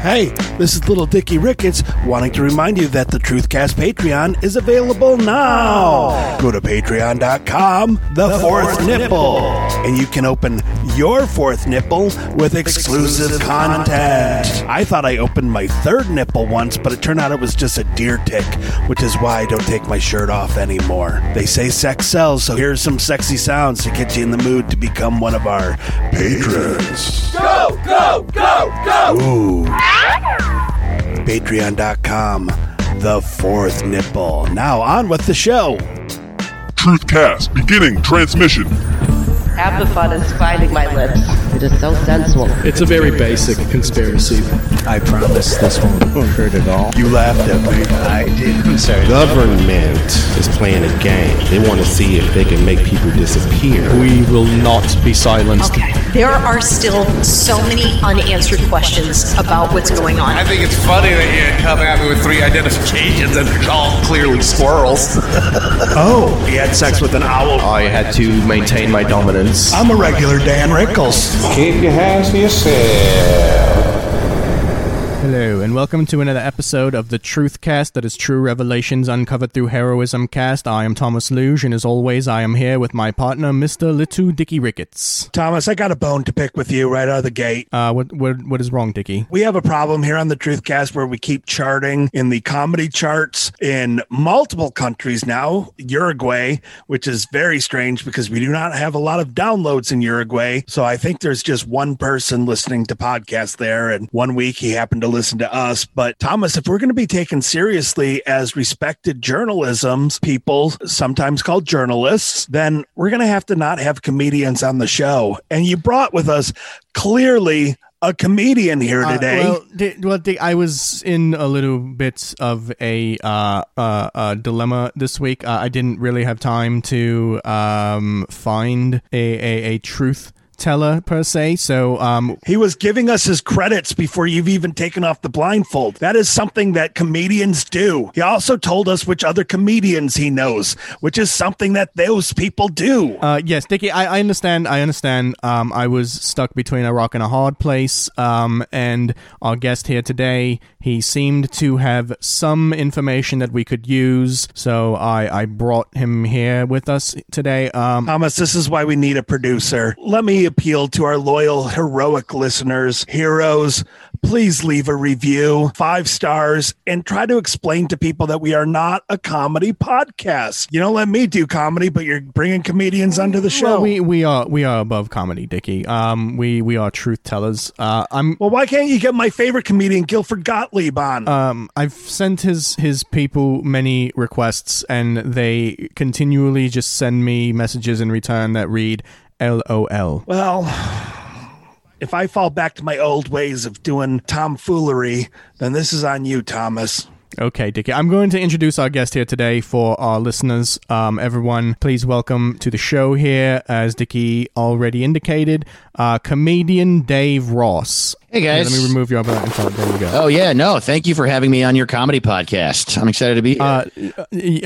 Hey, this is Little Dicky Ricketts wanting to remind you that the Truthcast Patreon is available now. Go to patreon.com, the, the fourth, fourth nipple, nipple, and you can open your fourth nipple with exclusive, exclusive content. content. I thought I opened my third nipple once, but it turned out it was just a deer tick, which is why I don't take my shirt off anymore. They say sex sells, so here's some sexy sounds to get you in the mood to become one of our patrons. Go, go, go, go! Ooh. Patreon.com, the fourth nipple. Now on with the show. Truthcast beginning transmission. Half the fun is finding my lips. It is so sensual. It's a very basic conspiracy. I promise this won't hurt at all. You laughed at me. I did. I'm sorry. Government is playing a game. They want to see if they can make people disappear. We will not be silenced. Okay. There are still so many unanswered questions about what's going on. I think it's funny that you come at me with three identifications and they're all clearly squirrels. oh, he had sex with an owl. I had to maintain my dominance. I'm a regular Don Rickles. Keep your hands to yourself. Hello, and welcome to another episode of the Truth Cast that is true revelations uncovered through heroism cast. I am Thomas Luge, and as always, I am here with my partner, Mr. Little Dicky Ricketts. Thomas, I got a bone to pick with you right out of the gate. Uh, what, what, what is wrong, Dicky? We have a problem here on the Truth Cast where we keep charting in the comedy charts in multiple countries now. Uruguay, which is very strange because we do not have a lot of downloads in Uruguay. So I think there's just one person listening to podcasts there, and one week he happened to listen to us. But Thomas, if we're going to be taken seriously as respected journalism's people, sometimes called journalists, then we're going to have to not have comedians on the show. And you brought with us clearly a comedian here today. Uh, well, well I was in a little bit of a uh, uh, uh dilemma this week. Uh, I didn't really have time to um, find a, a, a truth teller per se. So um, he was giving us his credits before you've even taken off the blindfold. That is something that comedians do. He also told us which other comedians he knows, which is something that those people do. Uh, yes, Dickie, I, I, understand. I understand. Um, I was stuck between a rock and a hard place. Um, and our guest here today, he seemed to have some information that we could use. So I, I brought him here with us today. Um, Thomas, this is why we need a producer. Let me appeal to our loyal, heroic listeners, heroes. Please leave a review, five stars, and try to explain to people that we are not a comedy podcast. You don't let me do comedy, but you're bringing comedians onto the show. Well, we we are we are above comedy, Dickie. Um, we we are truth tellers. Uh, I'm. Well, why can't you get my favorite comedian, Guilford Gottlieb, on? Um, I've sent his his people many requests, and they continually just send me messages in return that read LOL. Well, if I fall back to my old ways of doing tomfoolery, then this is on you, Thomas. Okay, Dickie. I'm going to introduce our guest here today for our listeners. Um, everyone, please welcome to the show here, as Dickie already indicated, uh, comedian Dave Ross. Hey guys, let me remove your info. There we go. Oh yeah, no, thank you for having me on your comedy podcast. I'm excited to be here. Uh,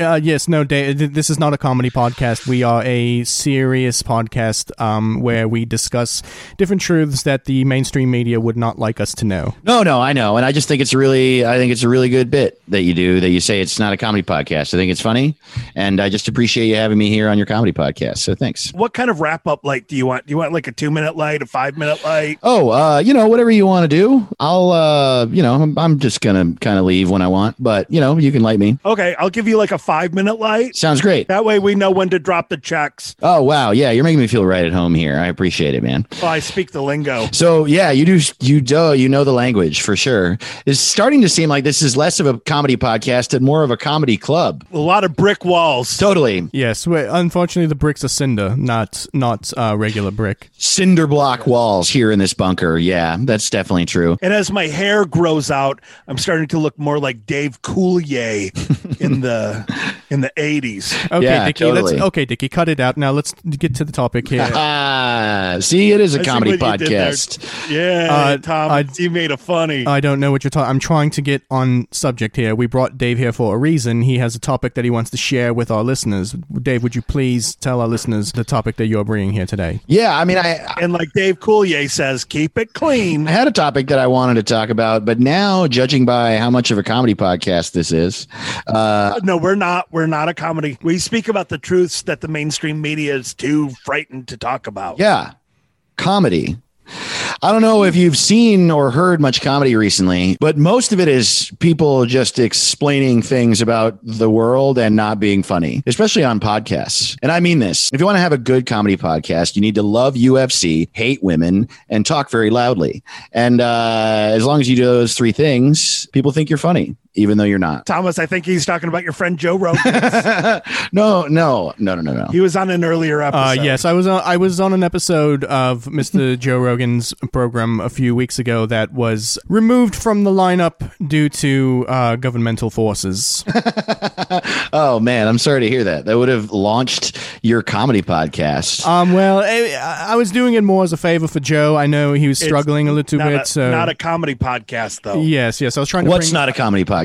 uh, yes, no, Dave, this is not a comedy podcast. We are a serious podcast um, where we discuss different truths that the mainstream media would not like us to know. No, no, I know, and I just think it's really, I think it's a really good bit that you do. That you say it's not a comedy podcast. I think it's funny, and I just appreciate you having me here on your comedy podcast. So thanks. What kind of wrap up light do you want? Do you want like a two minute light, a five minute light? Oh, uh, you know, whatever you want to do. I'll, uh, you know, I'm, I'm just gonna kind of leave when I want, but you know, you can light me. Okay, I'll give you like a five minute light. Sounds great. That way we know when to drop the checks. Oh wow, yeah, you're making me feel right at home here. I appreciate it, man. Well, I speak the lingo. So yeah, you do you do you know the language for sure. It's starting to seem like this is less of a comedy podcast and more of a comedy club. A lot of brick walls. Totally. Yes, wait, unfortunately, the bricks are cinder, not not uh, regular brick. Cinder block walls here in this bunker. Yeah, that's definitely true. And as my hair grows out, I'm starting to look more like Dave Coulier in the in the 80s. Okay, Yeah, Dickie. totally. Let's okay, Dickie. Cut it out now. Let's get to the topic here. Ah, see, it is a I comedy what you did there. podcast. Yeah, Uh, Tom, I- you made a funny. I don't know what you're talking. I'm trying to get on subject here. We brought Dave here for a reason. He has a topic that he wants to share with our listeners. Dave, would you please tell our listeners the topic that you're bringing here today? Yeah, I mean, I and like Dave Coulier says, keep it clean. I had a topic that I wanted to talk about, but now, judging by how much of a comedy podcast this is, uh, no, we're not. We're not a comedy. We speak about the truths that the mainstream media is too frightened to talk about. yeah, comedy. I don't know if you've seen or heard much comedy recently, but most of it is people just explaining things about the world and not being funny, especially on podcasts. And I mean this if you want to have a good comedy podcast, you need to love UFC, hate women, and talk very loudly. And uh, as long as you do those three things, people think you're funny, even though you're not. Thomas, I think he's talking about your friend Joe Rogan. no, no, no, no, no, no. he was on an earlier episode. Uh, yes, I was on, I was on an episode of Mr. Joe Rogan's program a few weeks ago that was removed from the lineup due to uh, governmental forces. Oh man, I'm sorry to hear that. That would have launched your comedy podcast. Um, well, I, I was doing it more as a favor for Joe. I know he was It's struggling a little bit. A, so not a comedy podcast, though. yes, yes, I was trying to. What's bring, not a comedy podcast?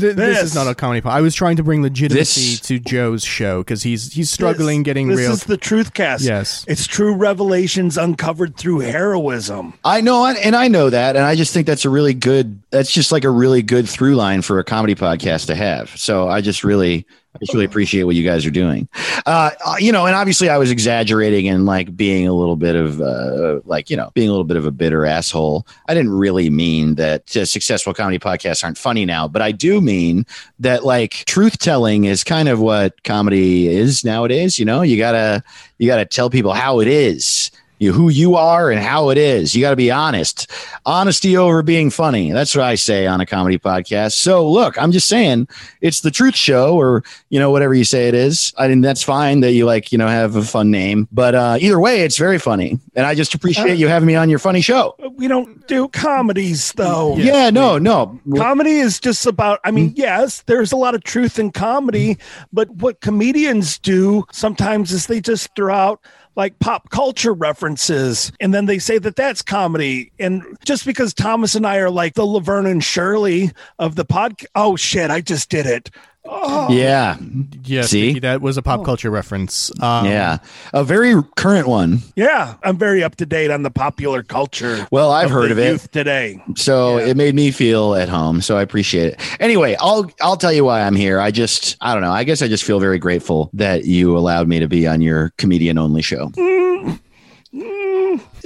Th- this. This. is not a comedy. Po- I was trying to bring legitimacy This- to Joe's show because he's he's struggling This- getting this real. This is the truth cast. Yes. It's true revelations uncovered through heroism. I know, and- and I know that, and I just think that's a really good. That's just like a really good through line for a comedy podcast to have. So I just really, I just really appreciate what you guys are doing. Uh, you know, and obviously I was exaggerating and like being a little bit of uh, like you know being a little bit of a bitter asshole. I didn't really mean that uh, successful comedy podcasts aren't funny now, but I do mean that like truth telling is kind of what comedy is nowadays. You know, you gotta you gotta tell people how it is you who you are and how it is. You got to be honest. Honesty over being funny. That's what I say on a comedy podcast. So look, I'm just saying it's the truth show or, you know, whatever you say it is. I mean, that's fine that you like, you know, have a fun name, but uh, either way, it's very funny. And I just appreciate you having me on your funny show. We don't do comedies, though. Yeah, no, no. Comedy is just about, I mean, yes, there's a lot of truth in comedy, but what comedians do sometimes is they just throw out like pop culture references and then they say that that's comedy. And just because Thomas and I are like the Laverne and Shirley of the podcast, oh shit, I just did it. Oh. Yeah. yes, See? Dickie, that was a pop culture reference. Um, Yeah. A very current one. Yeah, I'm very up to date on the popular culture. Well, I've heard the of it. today. So it made me feel at home. So I appreciate it. Anyway, I'll I'll tell you why I'm here. I just I don't know. I guess I just feel very grateful that you allowed me to be on your comedian only show.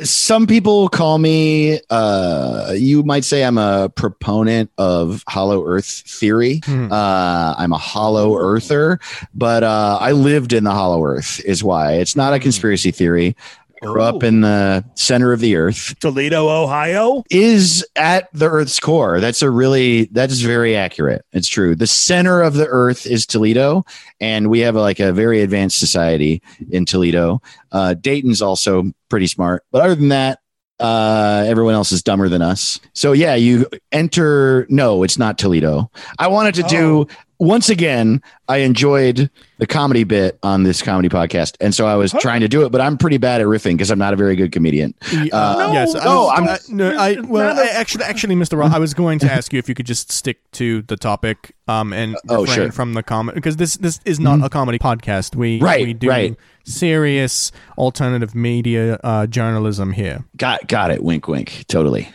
Some people call me uh you might say I'm a proponent of hollow earth theory. Uh I'm a hollow earther, but uh I lived in the hollow earth is why. It's not a conspiracy theory. Grew up in the center of the earth Toledo, Ohio. is at the Earth's core. That's a really that is very accurate. It's true. The center of the Earth is Toledo, and we have a, like a very advanced society in Toledo. Uh, Dayton's also pretty smart, but other than that, uh, everyone else is dumber than us. So yeah, you enter. No, it's not Toledo. I wanted to do. Once again, I enjoyed the comedy bit on this comedy podcast, and so I was trying to do it. But I'm pretty bad at riffing because I'm not a very good comedian. Uh, uh, yes, I was- I'm- uh, no, I well, not a- I, actually, actually, Mr. Ross, I was going to ask you if you could just stick to the topic, um, and Oh, refrain sure. Mm-hmm. from the comment because this this is not a comedy podcast. We Right, we do right. serious alternative media uh, journalism here. Got got it. Wink, wink. Totally.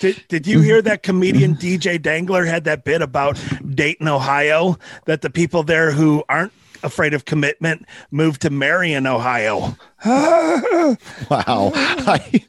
Did, did you hear that comedian DJ Dangler had that bit about Dayton, Ohio? That the people there who aren't afraid of commitment moved to Marion, Ohio. Wow. I,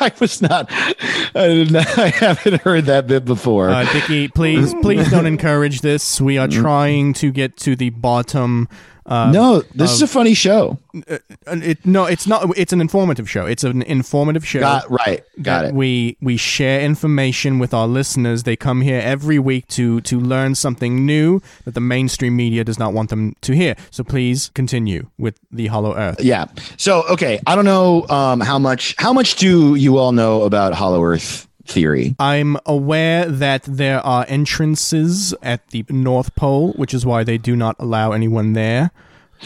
I was not. I, did not, I haven't heard that bit before. Uh, Dickie, please, please don't encourage this. We are trying to get to the bottom. Uh, no, this is a funny show. uh, it, no, it's not. It's an informative show. It's an informative show. Got right. Got it. We we share information with our listeners. They come here every week to to learn something new that the mainstream media does not want them to hear. So please continue with the Hollow Earth. Yeah. So okay, I don't know um, how much. How much do you all know about Hollow Earth theory? I'm aware that there are entrances at the North Pole, which is why they do not allow anyone there.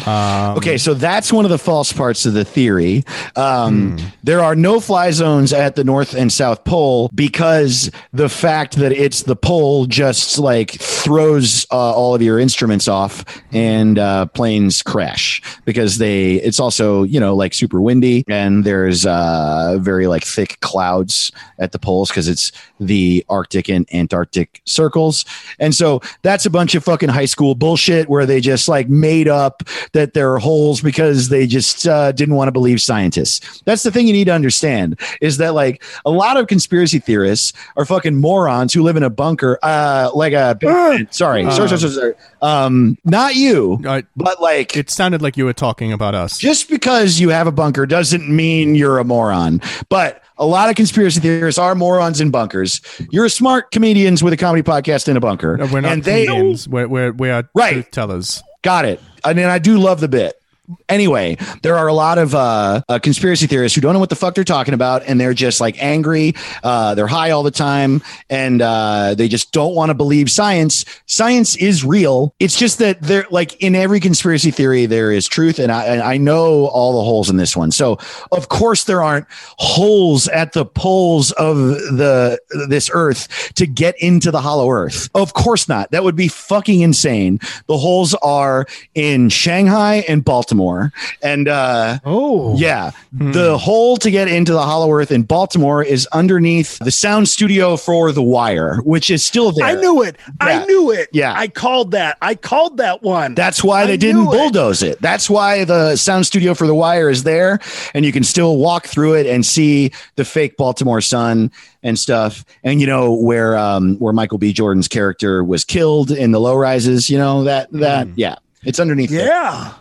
Um, Okay, so that's one of the false parts of the theory. Um, There are no fly zones at the North and South Pole because the fact that it's the pole just like throws uh, all of your instruments off and uh, planes crash because they. It's also you know like super windy and there's uh, very like thick clouds at the poles because it's the Arctic and Antarctic circles, and so that's a bunch of fucking high school bullshit where they just like made up that there are holes because they just uh, didn't want to believe scientists. That's the thing you need to understand is that like a lot of conspiracy theorists are fucking morons who live in a bunker, uh, like a sorry, sorry, sorry, sorry, sorry. um, not you, but like it sounded like you were talking about us. just because you have a bunker doesn't mean you're a moron. But a lot of conspiracy theorists are morons in bunkers. You're a smart comedians with a comedy podcast in a bunker, No, we're not and they comedians. We're, we're, we are Right. truth tellers. Got it. I mean, I do love the bit. Anyway, there are a lot of uh, uh, conspiracy theorists who don't know what the fuck they're talking about, and they're just like angry. Uh, they're high all the time, and uh, they just don't want to believe science. Science is real. It's just that they're like in every conspiracy theory, there is truth, and I, and I know all the holes in this one. So, of course, there aren't holes at the poles of the this Earth to get into the Hollow Earth. Of course not. That would be fucking insane. The holes are in Shanghai and Baltimore, and uh, Oh, yeah, the hole to get into the Hollow Earth in Baltimore is underneath the sound studio for The Wire, which is still there. I knew it. Yeah. I knew it. Yeah. I called that. I called that one. That's why I they didn't knew it. bulldoze it. That's why the sound studio for The Wire is there, and you can still walk through it and see the fake Baltimore Sun and stuff. And you know where um, where Michael B. Jordan's character was killed in the low rises. You know that that yeah, it's underneath. there. yeah.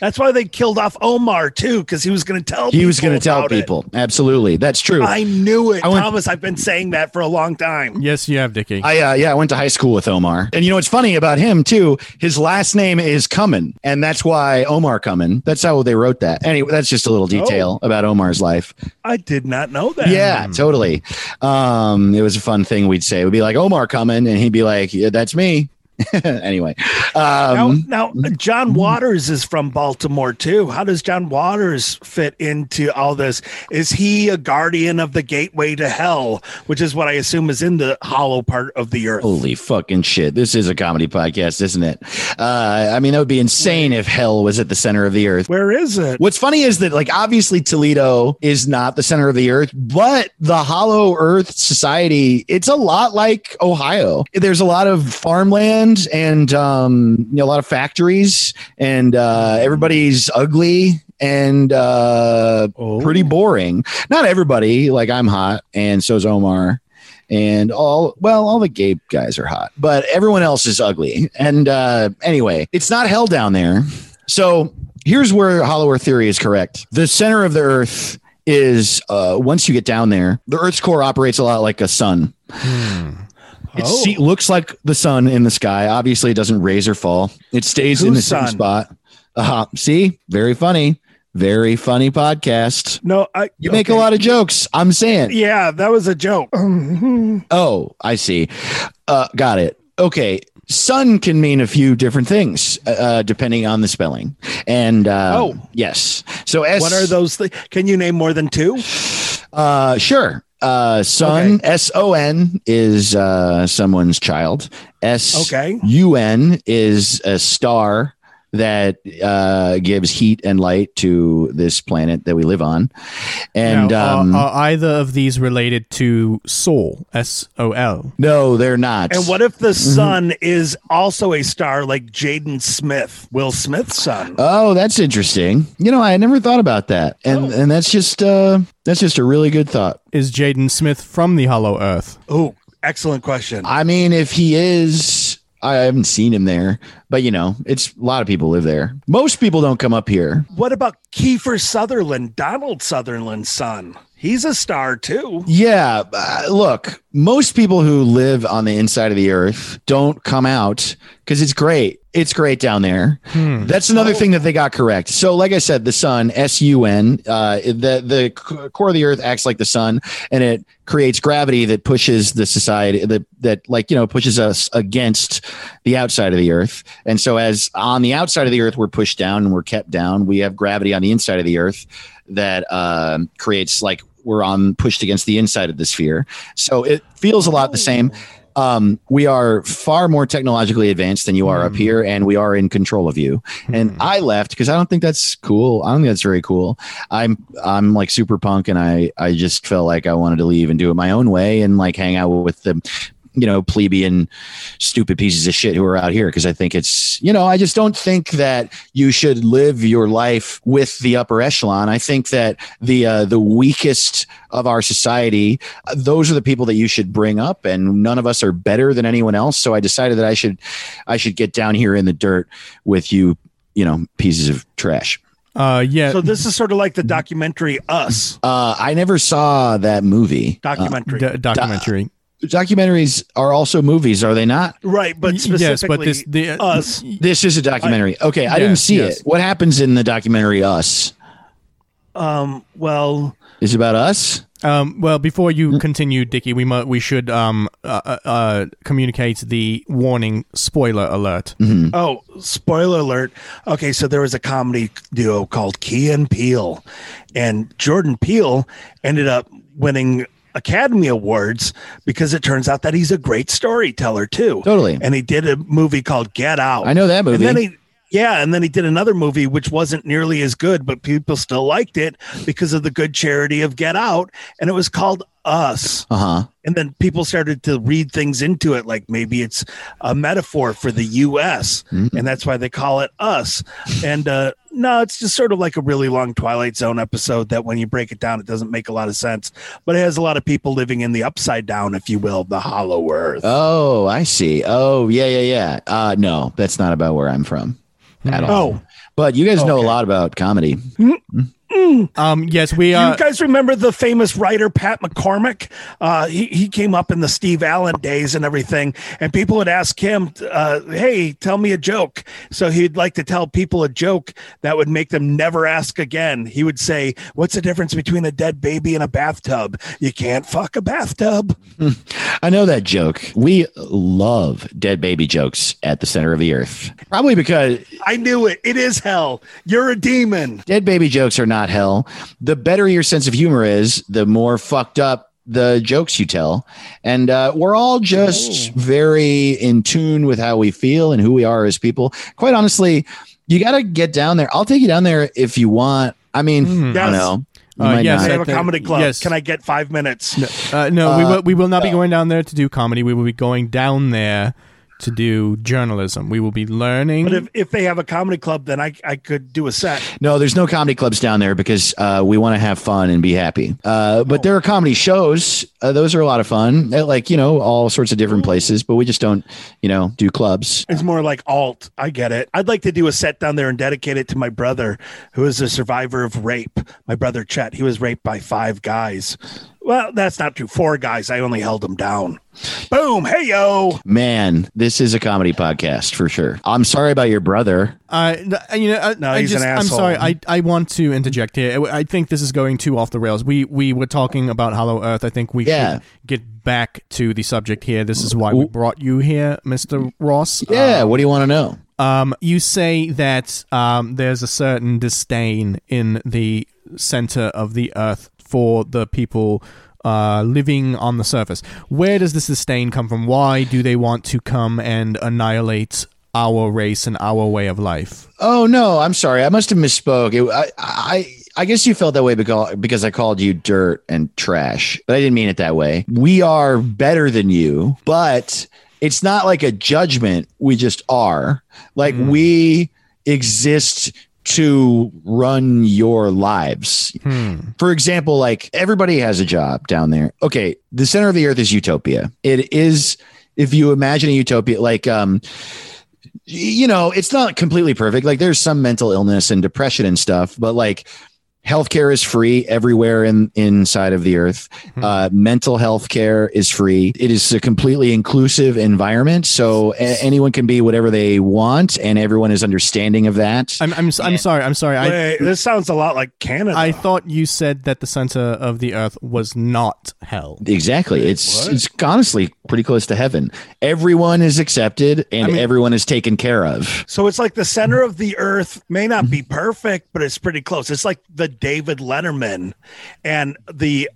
That's why they killed off Omar too, because he was going to tell. he was going going to tell about it. people. Absolutely, that's true. I knew it, I went- Thomas. I've been saying that for a long time. Yes, you have, Dickie. I uh, yeah, I went to high school with Omar, and you know what's funny about him too? His last name is Cummin, and that's why Omar Cummin. That's how they wrote that. Anyway, that's just a little detail about Omar's life. I did not know that. Yeah, totally. Um, it was a fun thing we'd say. We'd be like Omar Cummin, and he'd be like, yeah, "That's me." anyway, Now, um, now, John Waters is from Baltimore too. How does John Waters fit into all this? Is he a guardian of the gateway to hell, which is what I assume is in the hollow part of the earth? holy fucking shit! This is a comedy podcast, isn't it? Uh, I mean, that would be insane if hell was at the center of the earth. Where is it? What's funny is that, like, obviously Toledo is not the center of the earth, but the Hollow Earth Society, it's a lot like Ohio. There's a lot of farmland and um, you know, a lot of factories, and uh, everybody's ugly and uh, pretty boring. Not everybody, like I'm hot, and so's Omar. And all well, all the gay guys are hot, but everyone else is ugly. And uh, anyway, it's not hell down there. So here's where Hollow Earth theory is correct. The center of the Earth is uh, once you get down there, the Earth's core operates a lot like a sun. It Oh. see, looks like the sun in the sky. Obviously, it doesn't raise or fall. It stays in the Whose same spot. Uh, see, very funny, very funny podcast. No, I. You make a lot of jokes. I'm saying. Yeah, that was a joke. Oh, I see. Uh, got it. Okay. Sun can mean a few different things uh, depending on the spelling. And uh, Oh. yes. So S. what are those? Th- Can you name more than two? Uh, sure. Uh, son, S O N is uh, someone's child. S Okay. Is a star that uh, gives heat and light to this planet that we live on. And Now, um, are, are either of these related to Sol? S O L. no, they're not. And what if the Mm-hmm. sun is also a star like Jaden Smith, Will Smith's son? Oh, that's interesting. You know, I never thought about that, and and that's just uh, that's just a really good thought. Is Jaden Smith from the Hollow Earth? Oh, excellent question. I mean, if he is, I haven't seen him there, but you know, it's a lot of people live there. Most people don't come up here. What about Kiefer Sutherland, Donald Sutherland's son? He's a star too. Yeah, uh, look, most people who live on the inside of the earth don't come out because it's great. It's great down there. That's another thing that they got correct. So, like I said, the sun, S U N, uh, the the core of the earth acts like the sun, and it creates gravity that pushes the society that that like you know pushes us against the outside of the earth. And so, as on the outside of the earth, we're pushed down and we're kept down. We have gravity on the inside of the earth that um, creates like we're on pushed against the inside of the sphere. So it feels a lot the same. Um, we are far more technologically advanced than you are up here, and we are in control of you. And I left because I don't think that's cool. I don't think that's very cool. I'm I'm like super punk, and I I just felt like I wanted to leave and do it my own way, and like hang out with the you know plebeian stupid pieces of shit who are out here because i think it's you know i just don't think that you should live your life with the upper echelon i think that the uh, the weakest of our society uh, those are the people that you should bring up and none of us are better than anyone else so i decided that i should i should get down here in the dirt with you you know pieces of trash Uh, yeah. So this is sort of like the documentary Us uh i never saw that movie documentary. D- documentary. Documentaries are also movies are they not right, but specifically yes, but this the Us. This is a documentary. okay, I Yes, didn't see yes. it. What happens in the documentary Us? Um, well, Is it about us? Um, well, before Mm. you continue, Dickie, we mu- we should um uh, uh, uh communicate the warning spoiler alert. Mm-hmm. Oh, spoiler alert. Okay, so there was a comedy duo called Key and Peele, and Jordan Peele ended up winning Academy Awards because it turns out that he's a great storyteller too. Totally. And he did a movie called Get Out. I know that movie. And then he yeah, and then he did another movie which wasn't nearly as good, but people still liked it because of the good charity of Get Out, and it was called Us. Uh huh. And then people started to read things into it, like maybe it's a metaphor for the U.S., Mm-hmm. and that's why they call it Us. And uh, no, it's just sort of like a really long Twilight Zone episode that, when you break it down, it doesn't make a lot of sense. But it has a lot of people living in the upside down, if you will, the Hollow Earth. Oh, I see. Oh, yeah, yeah, yeah. Uh, no, that's not about where I'm from at hmm. all. Oh, But you guys know a lot about comedy. Hmm. Hmm. Um, yes, we Do are. you guys remember the famous writer Pat McCormick? Uh, he he came up in the Steve Allen days and everything, and people would ask him, uh, "Hey, tell me a joke." So he'd like to tell people a joke that would make them never ask again. He would say, "What's the difference between a dead baby and a bathtub? You can't fuck a bathtub." I know that joke. We love dead baby jokes at the center of the earth. Probably because I knew it. It is hell. You're a demon. dead baby jokes are not hell. The better your sense of humor is, the more fucked up the jokes you tell. And uh, we're all just very in tune with how we feel and who we are as people. Quite honestly, you got to get down there. I'll take you down there if you want. I mean, I Yes. don't know. Uh, yes, not. I have a comedy club. yes. Can I get five minutes? Uh, no, we Uh, will. We will not be going down there to do comedy. We will be going down there to do journalism. We will be learning. But if, if they have a comedy club, then I I could do a set. No, there's no comedy clubs down there because uh, we want to have fun and be happy. Uh, but there are comedy shows. Uh, those are a lot of fun. They're like, you know, all sorts of different places, but we just don't, you know, do clubs. It's more like alt. I get it. I'd like to do a set down there and dedicate it to my brother, who is a survivor of rape. My brother Chet. He was raped by five guys. Well, that's not true. Four guys. I only held them down. Boom. Hey yo. Man, this is a comedy podcast for sure. I'm sorry about your brother. Uh, you know, I, No, I he's an just, I'm sorry. I, I want to interject here. I think this is going too off the rails. We we were talking about Hollow Earth. I think we Yeah. should get back to the subject here. This is why we brought you here, Mister Ross. Yeah, what do you want to know? Um, you say that um, there's a certain disdain in the center of the Earth for the people uh, living on the surface. Where does this disdain come from? Why do they want to come and annihilate our race and our way of life. Oh no, I'm sorry. I must have misspoke. It, I, I I guess you felt that way because because I called you dirt and trash, but I didn't mean it that way. We are better than you, but it's not like a judgment. We just are. Like Hmm. we exist to run your lives. Hmm. For example, like everybody has a job down there. Okay, the center of the earth is utopia. It is if you imagine a utopia like um you know, it's not completely perfect. Like there's some mental illness and depression and stuff, but like healthcare is free everywhere in inside of the earth. Uh, mental health care is free. It is a completely inclusive environment, so a- anyone can be whatever they want, and everyone is understanding of that. I'm I'm, I'm sorry. I'm sorry. I this sounds a lot like Canada. I thought you said that the center of the earth was not hell. Exactly. It's what? it's honestly pretty close to heaven. Everyone is accepted and I mean- everyone is taken care of. so it's like the center of the earth may not be perfect, but it's pretty close. It's like the David Letterman, and the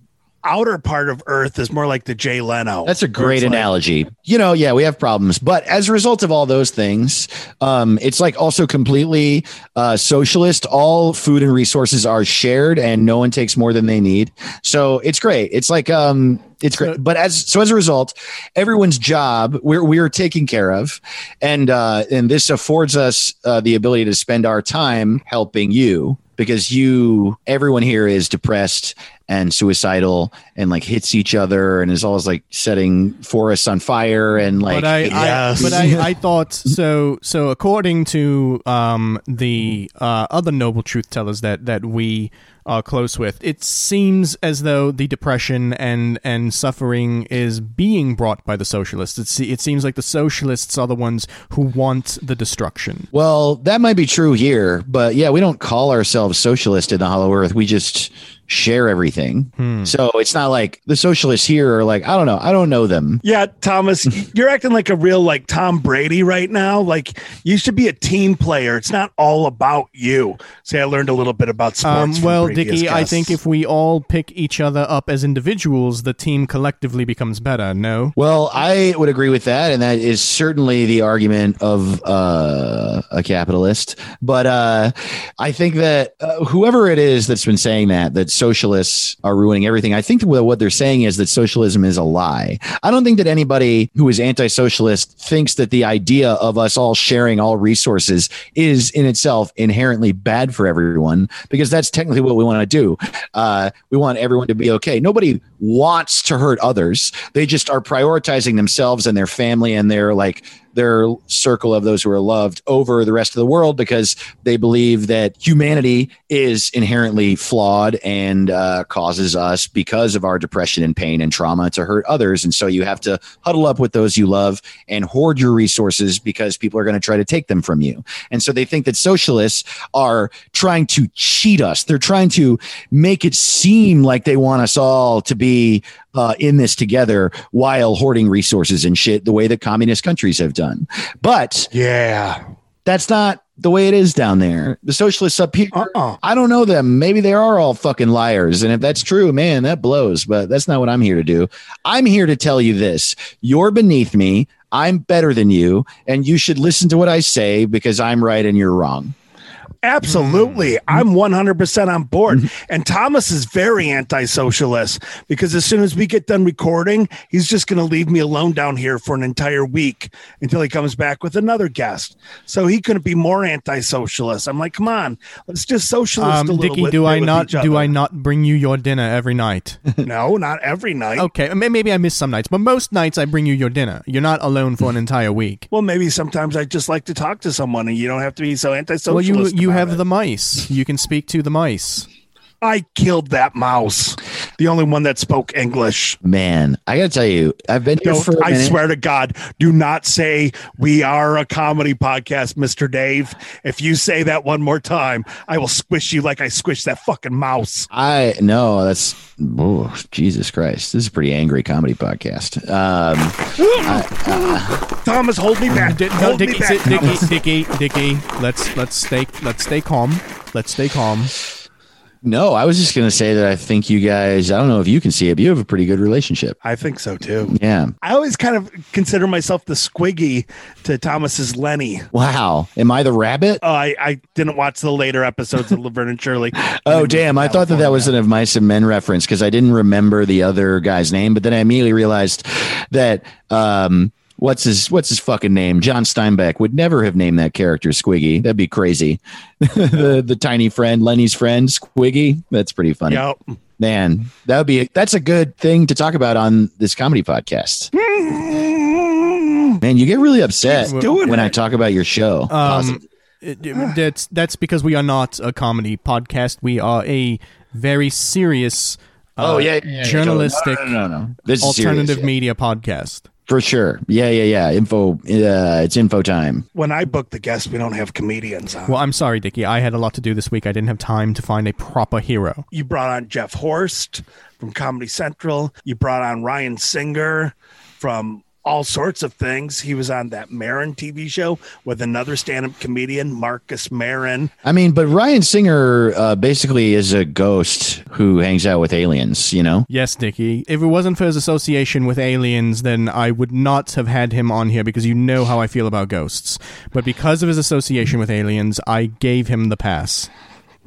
outer part of Earth is more like the Jay Leno. That's a great it's like- analogy. you know, yeah, we have problems, but as a result of all those things, um, it's like also completely uh, socialist. All food and resources are shared, and no one takes more than they need. So it's great. It's like um, it's great. But as so as a result, everyone's job we're we're taken care of, and uh, and this affords us uh, the ability to spend our time helping you because you everyone here is depressed and suicidal and like hits each other and is always like setting forests on fire and like but I, yes. I but I, I thought so. So according to um, the uh, other noble truth tellers that that we are close with, it seems as though the depression and and suffering is being brought by the socialists. It's, it seems like the socialists are the ones who want the destruction. well that might be true here but yeah we don't call ourselves socialist in the hollow earth we just share everything so it's not like the socialists here are like i don't know i don't know them Yeah, Thomas, you're acting like a real like Tom Brady right now. Like you should be a team player. It's not all about you. See, I learned a little bit about Um, sports. from well, previous Dickie, I think if we all pick each other up as individuals, the team collectively becomes better. No. well i would agree with that and that is certainly the argument of uh, a capitalist but uh, i think that uh, whoever it is that's been saying that that socialists are ruining everything. I think what they're saying is that socialism is a lie. I don't think that anybody who is anti-socialist thinks that the idea of us all sharing all resources is in itself inherently bad for everyone because that's technically what we want to do. Uh, we want everyone to be okay. Nobody wants to hurt others. They just are prioritizing themselves and their family and their like their circle of those who are loved over the rest of the world because they believe that humanity is inherently flawed and uh, causes us because of our depression and pain and trauma to hurt others. And so you have to huddle up with those you love and hoard your resources because people are going to try to take them from you. And so they think that socialists are trying to cheat us. They're trying to make it seem like they want us all to be uh, in this together while hoarding resources and shit the way that communist countries have done. But yeah, that's not the way it is down there. The socialists up here, Uh-uh. I don't know them. Maybe they are all fucking liars. And if that's true, man, that blows. But that's not what I'm here to do. I'm here to tell you this you're beneath me. I'm better than you. And you should listen to what I say because I'm right and you're wrong. Absolutely. Mm-hmm. I'm 100% on board. And Thomas is very anti socialist because as soon as we get done recording, he's just going to leave me alone down here for an entire week until he comes back with another guest. So he couldn't be more anti socialist. I'm like, come on, let's just socialist a Um, little Dickie, bit do I not do. I not bring you your dinner every night? No, not every night. okay, maybe I miss some nights, but most nights I bring you your dinner. You're not alone for an entire week. Well, maybe sometimes I just like to talk to someone and you don't have to be so anti-socialist. Well, socialist. you you have the mice. You can speak to the mice. I killed that mouse, the only one that spoke English. Man, I got to tell you, I've been here Don't, for a I minute. swear to God, do not say we are a comedy podcast, Mr. Dave. If you say that one more time, I will squish you like I squished that fucking mouse. I no, that's oh, Jesus Christ. This is a pretty angry comedy podcast. Um, Thomas, hold me back. Di- no, hold Dickie, me back. sit- Dickie, Dickie, Dickie. Let's let's stay let's stay calm. Let's stay calm. No, I was just going to say that I think you guys, I don't know if you can see it, but you have a pretty good relationship. I think so too. Yeah. I always kind of consider myself the squiggy to Thomas's Lenny. Wow. Am I the rabbit? Oh, I, I didn't watch the later episodes of Laverne and Shirley. Oh, damn. I thought that that was an of Mice and Men reference because I didn't remember the other guy's name, but then I immediately realized that, um, what's his what's his fucking name? John Steinbeck would never have named that character Squiggy. That'd be crazy. the the tiny friend, Lenny's friend, Squiggy. That's pretty funny. Yep. Man, that would be that's a good thing to talk about on this comedy podcast. Man, you get really upset when it. I talk about your show. Um, it- it- that's that's because we are not a comedy podcast. We are a very serious, uh, oh yeah, yeah, journalistic, No, no, no, no. This is alternative serious, yeah. media podcast. For sure. Yeah, yeah, yeah. Info. Uh, it's info time. When I book the guests, we don't have comedians on. Well, I'm sorry, Dickie. I had a lot to do this week. I didn't have time to find a proper hero. you brought on Jeff Horst from Comedy Central. You brought on Ryan Singer from all sorts of things. He was on that Maron TV show with another stand-up comedian, Marcus Maron. I mean, but Ryan Singer uh, basically is a ghost who hangs out with aliens. You know. Yes, Dickie. If it wasn't for his association with aliens, then I would not have had him on here because you know how I feel about ghosts. But because of his association with aliens, I gave him the pass.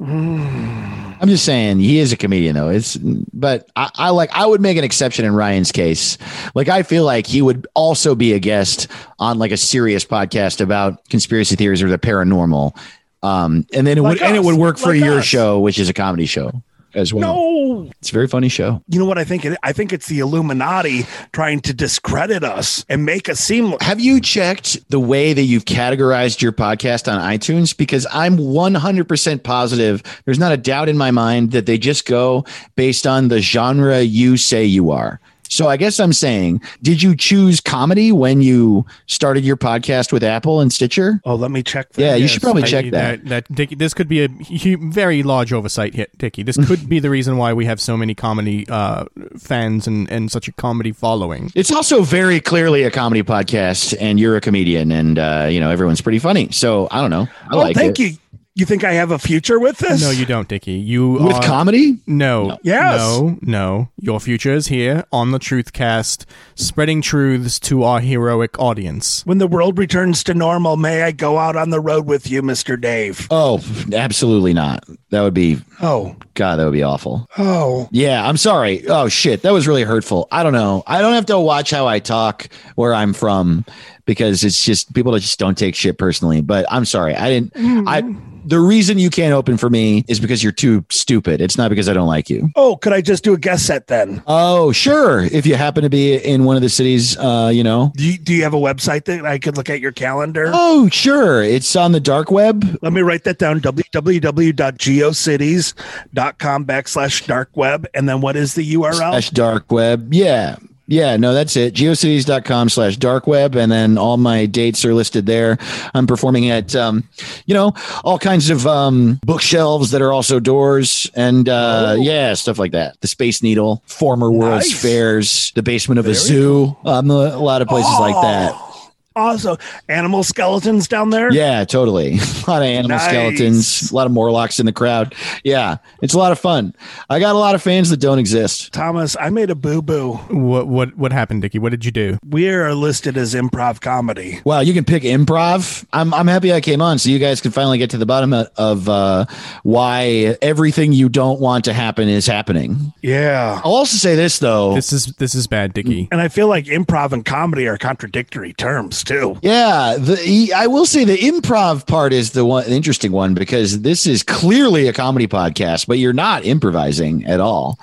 I'm just saying he is a comedian though. It's but I, I like I would make an exception in Ryan's case. Like I feel like he would also be a guest on like a serious podcast about conspiracy theories or the paranormal. Um, and then it Like would and it would work for Like your us. show, which is a comedy show as well. No, It's a very funny show. you know what I think? It, I think it's the Illuminati trying to discredit us and make us seem. Have you checked the way that you've categorized your podcast on iTunes? Because I'm 100% positive, there's not a doubt in my mind that they just go based on the genre you say you are. So I guess I'm saying, did you choose comedy when you started your podcast with Apple and Stitcher? Oh, let me check. That. Yeah, you should probably I- check that. That, Dickie, this could be a hu- very large oversight hit, Dickie. This could be the reason why we have so many comedy uh, fans and, and such a comedy following. It's also very clearly a comedy podcast, and you're a comedian, and uh, you know everyone's pretty funny. So I don't know. I Oh, like thank it. you. You think I have a future with this? No, you don't, Dickie. You With are, comedy? No. Yes. No, no. Your future is here on the Truthcast, spreading truths to our heroic audience. When the world returns to normal, may I go out on the road with you, Mr. Dave? Oh, absolutely not. That would be Oh, God. That would be awful. oh. Yeah, I'm sorry. Oh shit, that was really hurtful. I don't know. I don't have to watch how I talk where I'm from because it's just people that just don't take shit personally. But I'm sorry. I didn't. I mm. The reason you can't open for me is because you're too stupid. It's not because I don't like you. Oh, could I just do a guest set then? Oh, sure. If you happen to be in one of the cities, uh, you know. Do you, do you have a website that I could look at your calendar? Oh, sure. It's on the dark web. Let me write that down www.geocities.com backslash dark web. And then what is the URL? slash dark web. Yeah. Yeah, no, that's it. Geocities.com slash dark web. And then all my dates are listed there. I'm performing at, um, you know, all kinds of um, bookshelves that are also doors and, uh, yeah, stuff like that. The Space Needle, former World's Nice. Fairs, the basement of a zoo, um, a lot of places like that. Also, animal skeletons down there. Yeah, totally. A lot of animal Nice. skeletons, a lot of Morlocks in the crowd. Yeah, it's a lot of fun. I got a lot of fans that don't exist. Thomas, I made a boo boo. What what what happened, Dickie? What did you do? We are listed as improv comedy. Wow, you can pick improv. I'm I'm happy I came on so you guys can finally get to the bottom of, of uh, why everything you don't want to happen is happening. Yeah. I'll also say this though. This is this is bad, Dickie. And I feel like improv and comedy are contradictory terms too. yeah, the I will say the improv part is the one the interesting one because this is clearly a comedy podcast, but you're not improvising at all.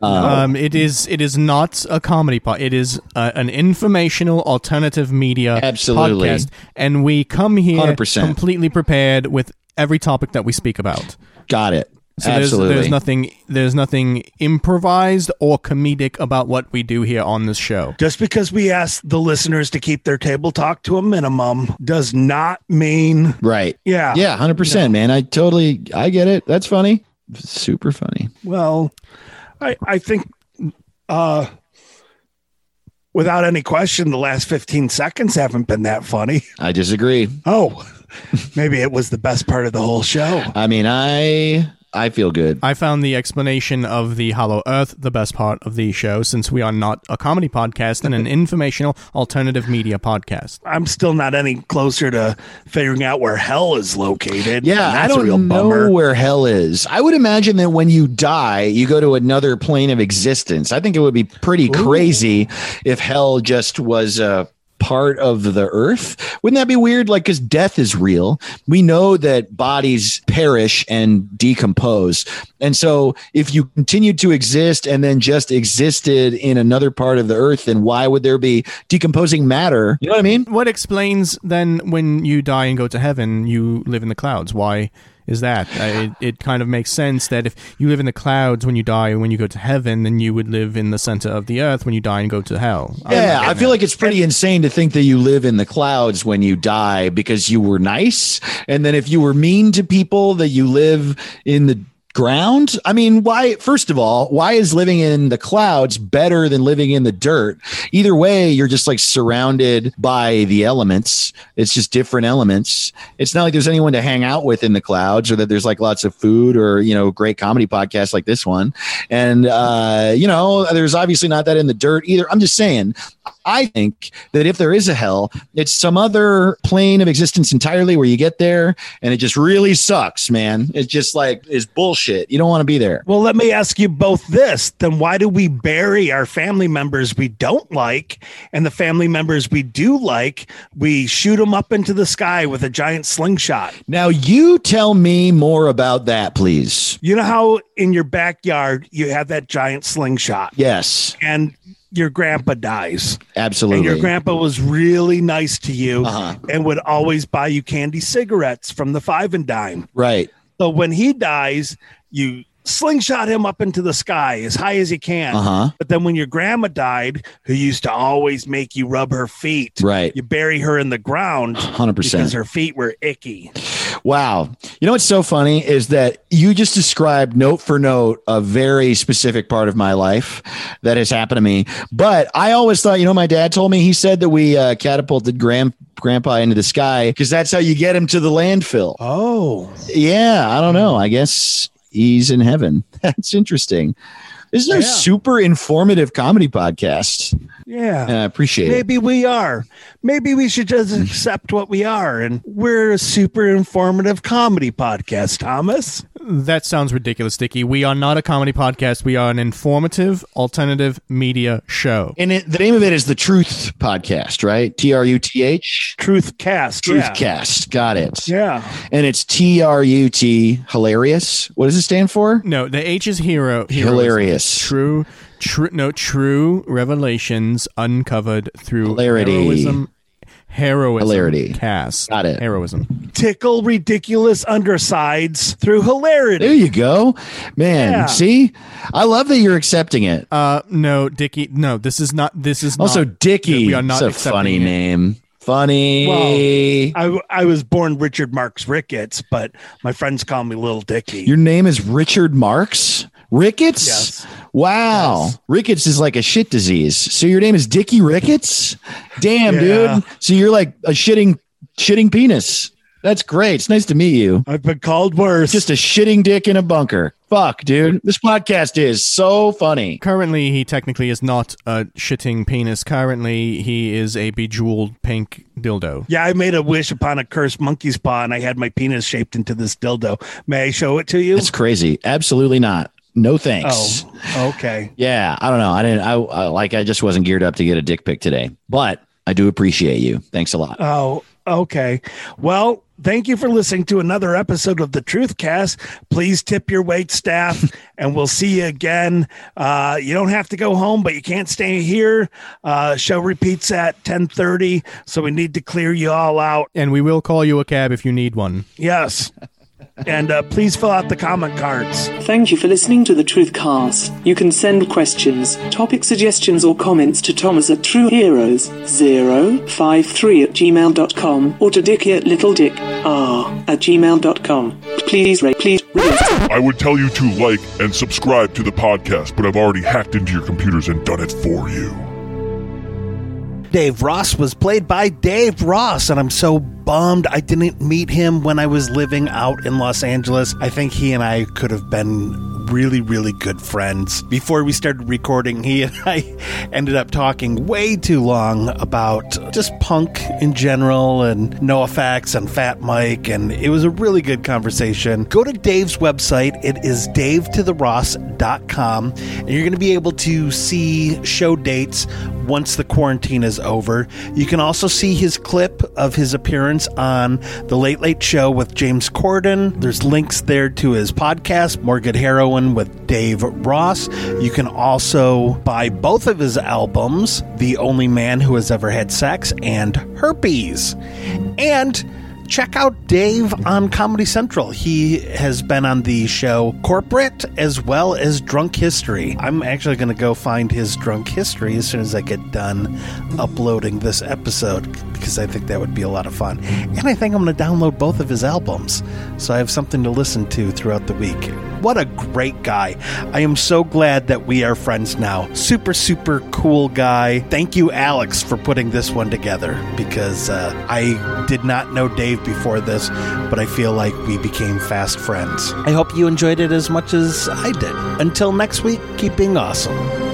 Um, it is it is not a comedy pod. It is uh, an informational alternative media Absolutely. podcast, and we come here 100%. completely prepared with every topic that we speak about. Got it. So Absolutely. there's there's nothing there's nothing improvised or comedic about what we do here on this show. Just because we ask the listeners to keep their table talk to a minimum does not mean right. Yeah. Yeah, 100%, man. I totally I get it. That's funny. Super funny. Well, I I think uh without any question the last 15 seconds haven't been that funny. I disagree. Oh, maybe it was the best part of the whole show. I mean, I I feel good. I found the explanation of the Hollow Earth the best part of the show, since we are not a comedy podcast and an informational alternative media podcast. I'm still not any closer to figuring out where hell is located. Yeah, And I that's a real don't bummer. know where hell is. I would imagine that when you die, you go to another plane of existence. I think it would be pretty crazy if hell just was a part of the earth. Wouldn't that be weird? Like, because death is real. We know that bodies perish and decompose. And so, if you continued to exist and then just existed in another part of the earth, then why would there be decomposing matter? You know what I mean? What explains then when you die and go to heaven, you live in the clouds? Why is that? It, it kind of makes sense that if you live in the clouds when you die and when you go to heaven, then you would live in the center of the earth when you die and go to hell. Yeah, I feel like it's pretty insane to think that you live in the clouds when you die because you were nice. And then if you were mean to people, that you live in the ground. I mean, why, first of all, why is living in the clouds better than living in the dirt? Either way, you're just like surrounded by the elements. It's just different elements. It's not like there's anyone to hang out with in the clouds or that there's like lots of food or, you know, great comedy podcasts like this one. And, uh, you know, there's obviously not that in the dirt either. I'm just saying, I think that if there is a hell, it's some other plane of existence entirely where you get there and it just really sucks, man. It just like is bullshit. You don't want to be there. Well, let me ask you both this. Then why do we bury our family members we don't like and the family members we do like? We shoot them up into the sky with a giant slingshot. Now, you tell me more about that, please. You know how in your backyard you have that giant slingshot? Yes, And your grandpa dies. absolutely. And your grandpa was really nice to you Uh-huh. and would always buy you candy cigarettes from the five and dime. right. So when he dies, you slingshot him up into the sky as high as you can. Uh-huh. But then when your grandma died, who used to always make you rub her feet, Right. you bury her in the ground 100%. because her feet were icky. Wow. You know what's so funny is that you just described note for note a very specific part of my life that has happened to me. But I always thought, you know, my dad told me he said that we uh, catapulted grand grandpa into the sky because that's how you get him to the landfill. Oh, Yeah, I don't know. I guess he's in heaven. That's interesting. This is a Yeah. super informative comedy podcast. Yeah. And I appreciate it. Maybe we are. Maybe we should just mm-hmm. accept what we are. And we're a super informative comedy podcast, Thomas. That sounds ridiculous, Dickie. We are not a comedy podcast. We are an informative alternative media show. And it, the name of it is the Truth Podcast, right? T R U T H. Truth cast. Truth yeah. Cast. Got it. Yeah. And it's T R U T hilarious. What does it stand for? No, the H is hero. heroism. Hilarious. True, true. No, true revelations uncovered through Hilarity. heroism. Heroism. Hilarity. Cast. Got it. Heroism. Tickle ridiculous undersides through hilarity. There you go. Man, Yeah. see? I love that you're accepting it. Uh, no, Dickie. No, this is not. This is also, not, Dickie. We are not It's a funny it. name. Funny. Well, I, I was born Richard Marks Ricketts, but my friends call me Little Dicky. Your name is Richard Marks? Ricketts? Yes. Wow. Yes. Ricketts is like a shit disease. So your name is Dickie Ricketts? Damn, Yeah. dude. So you're like a shitting shitting penis. That's great. It's nice to meet you. I've been called worse. Just a shitting dick in a bunker. Fuck, dude. This podcast is so funny. Currently, he technically is not a shitting penis. Currently, he is a bejeweled pink dildo. yeah, I made a wish upon a cursed monkey's paw, and I had my penis shaped into this dildo. May I show it to you? It's crazy. Absolutely not. No thanks. oh, okay. Yeah, I don't know. I didn't. I, I like. I just wasn't geared up to get a dick pic today, but I do appreciate you. Thanks a lot. Oh, okay. Well, thank you for listening to another episode of the Truth Cast. Please tip your wait staff, and we'll see you again. Uh, you don't have to go home, but you can't stay here. Uh, show repeats at ten thirty, so we need to clear you all out. And we will call you a cab if you need one. Yes. And uh, please fill out the comment cards. Thank you for listening to the Truth Cast. You can send questions, topic suggestions, or comments to Thomas at TrueHeroes053 at gmail.com or to Dickie at LittleDickR at gmail.com. Please rate, please rate. I would tell you to like and subscribe to the podcast, but I've already hacked into your computers and done it for you. Dave Ross was played by Dave Ross, and I'm so bummed I didn't meet him when I was living out in Los Angeles. I think he and I could have been really, really good friends. Before we started recording, he and I ended up talking way too long about just punk in general and NoFX and Fat Mike, and it was a really good conversation. Go to Dave's website. It is davetotheross.com, and you're going to be able to see show dates once the quarantine is over. You can also see his clip of his appearance on The Late Late Show with James Corden. There's links there to his podcast, More Good Heroin with Dave Ross. You can also buy both of his albums, The Only Man Who Has Ever Had Sex and Herpes. And check out Dave on Comedy Central. He has been on the show Corporate as well as Drunk History. I'm actually going to go find his Drunk History as soon as I get done uploading this episode because I think that would be a lot of fun. And I think I'm going to download both of his albums so I have something to listen to throughout the week. What a great guy. I am so glad that we are friends now. Super, super cool guy. Thank you, Alex, for putting this one together because uh, I did not know Dave before this, but I feel like we became fast friends. I hope you enjoyed it as much as I did. Until next week, keep being awesome.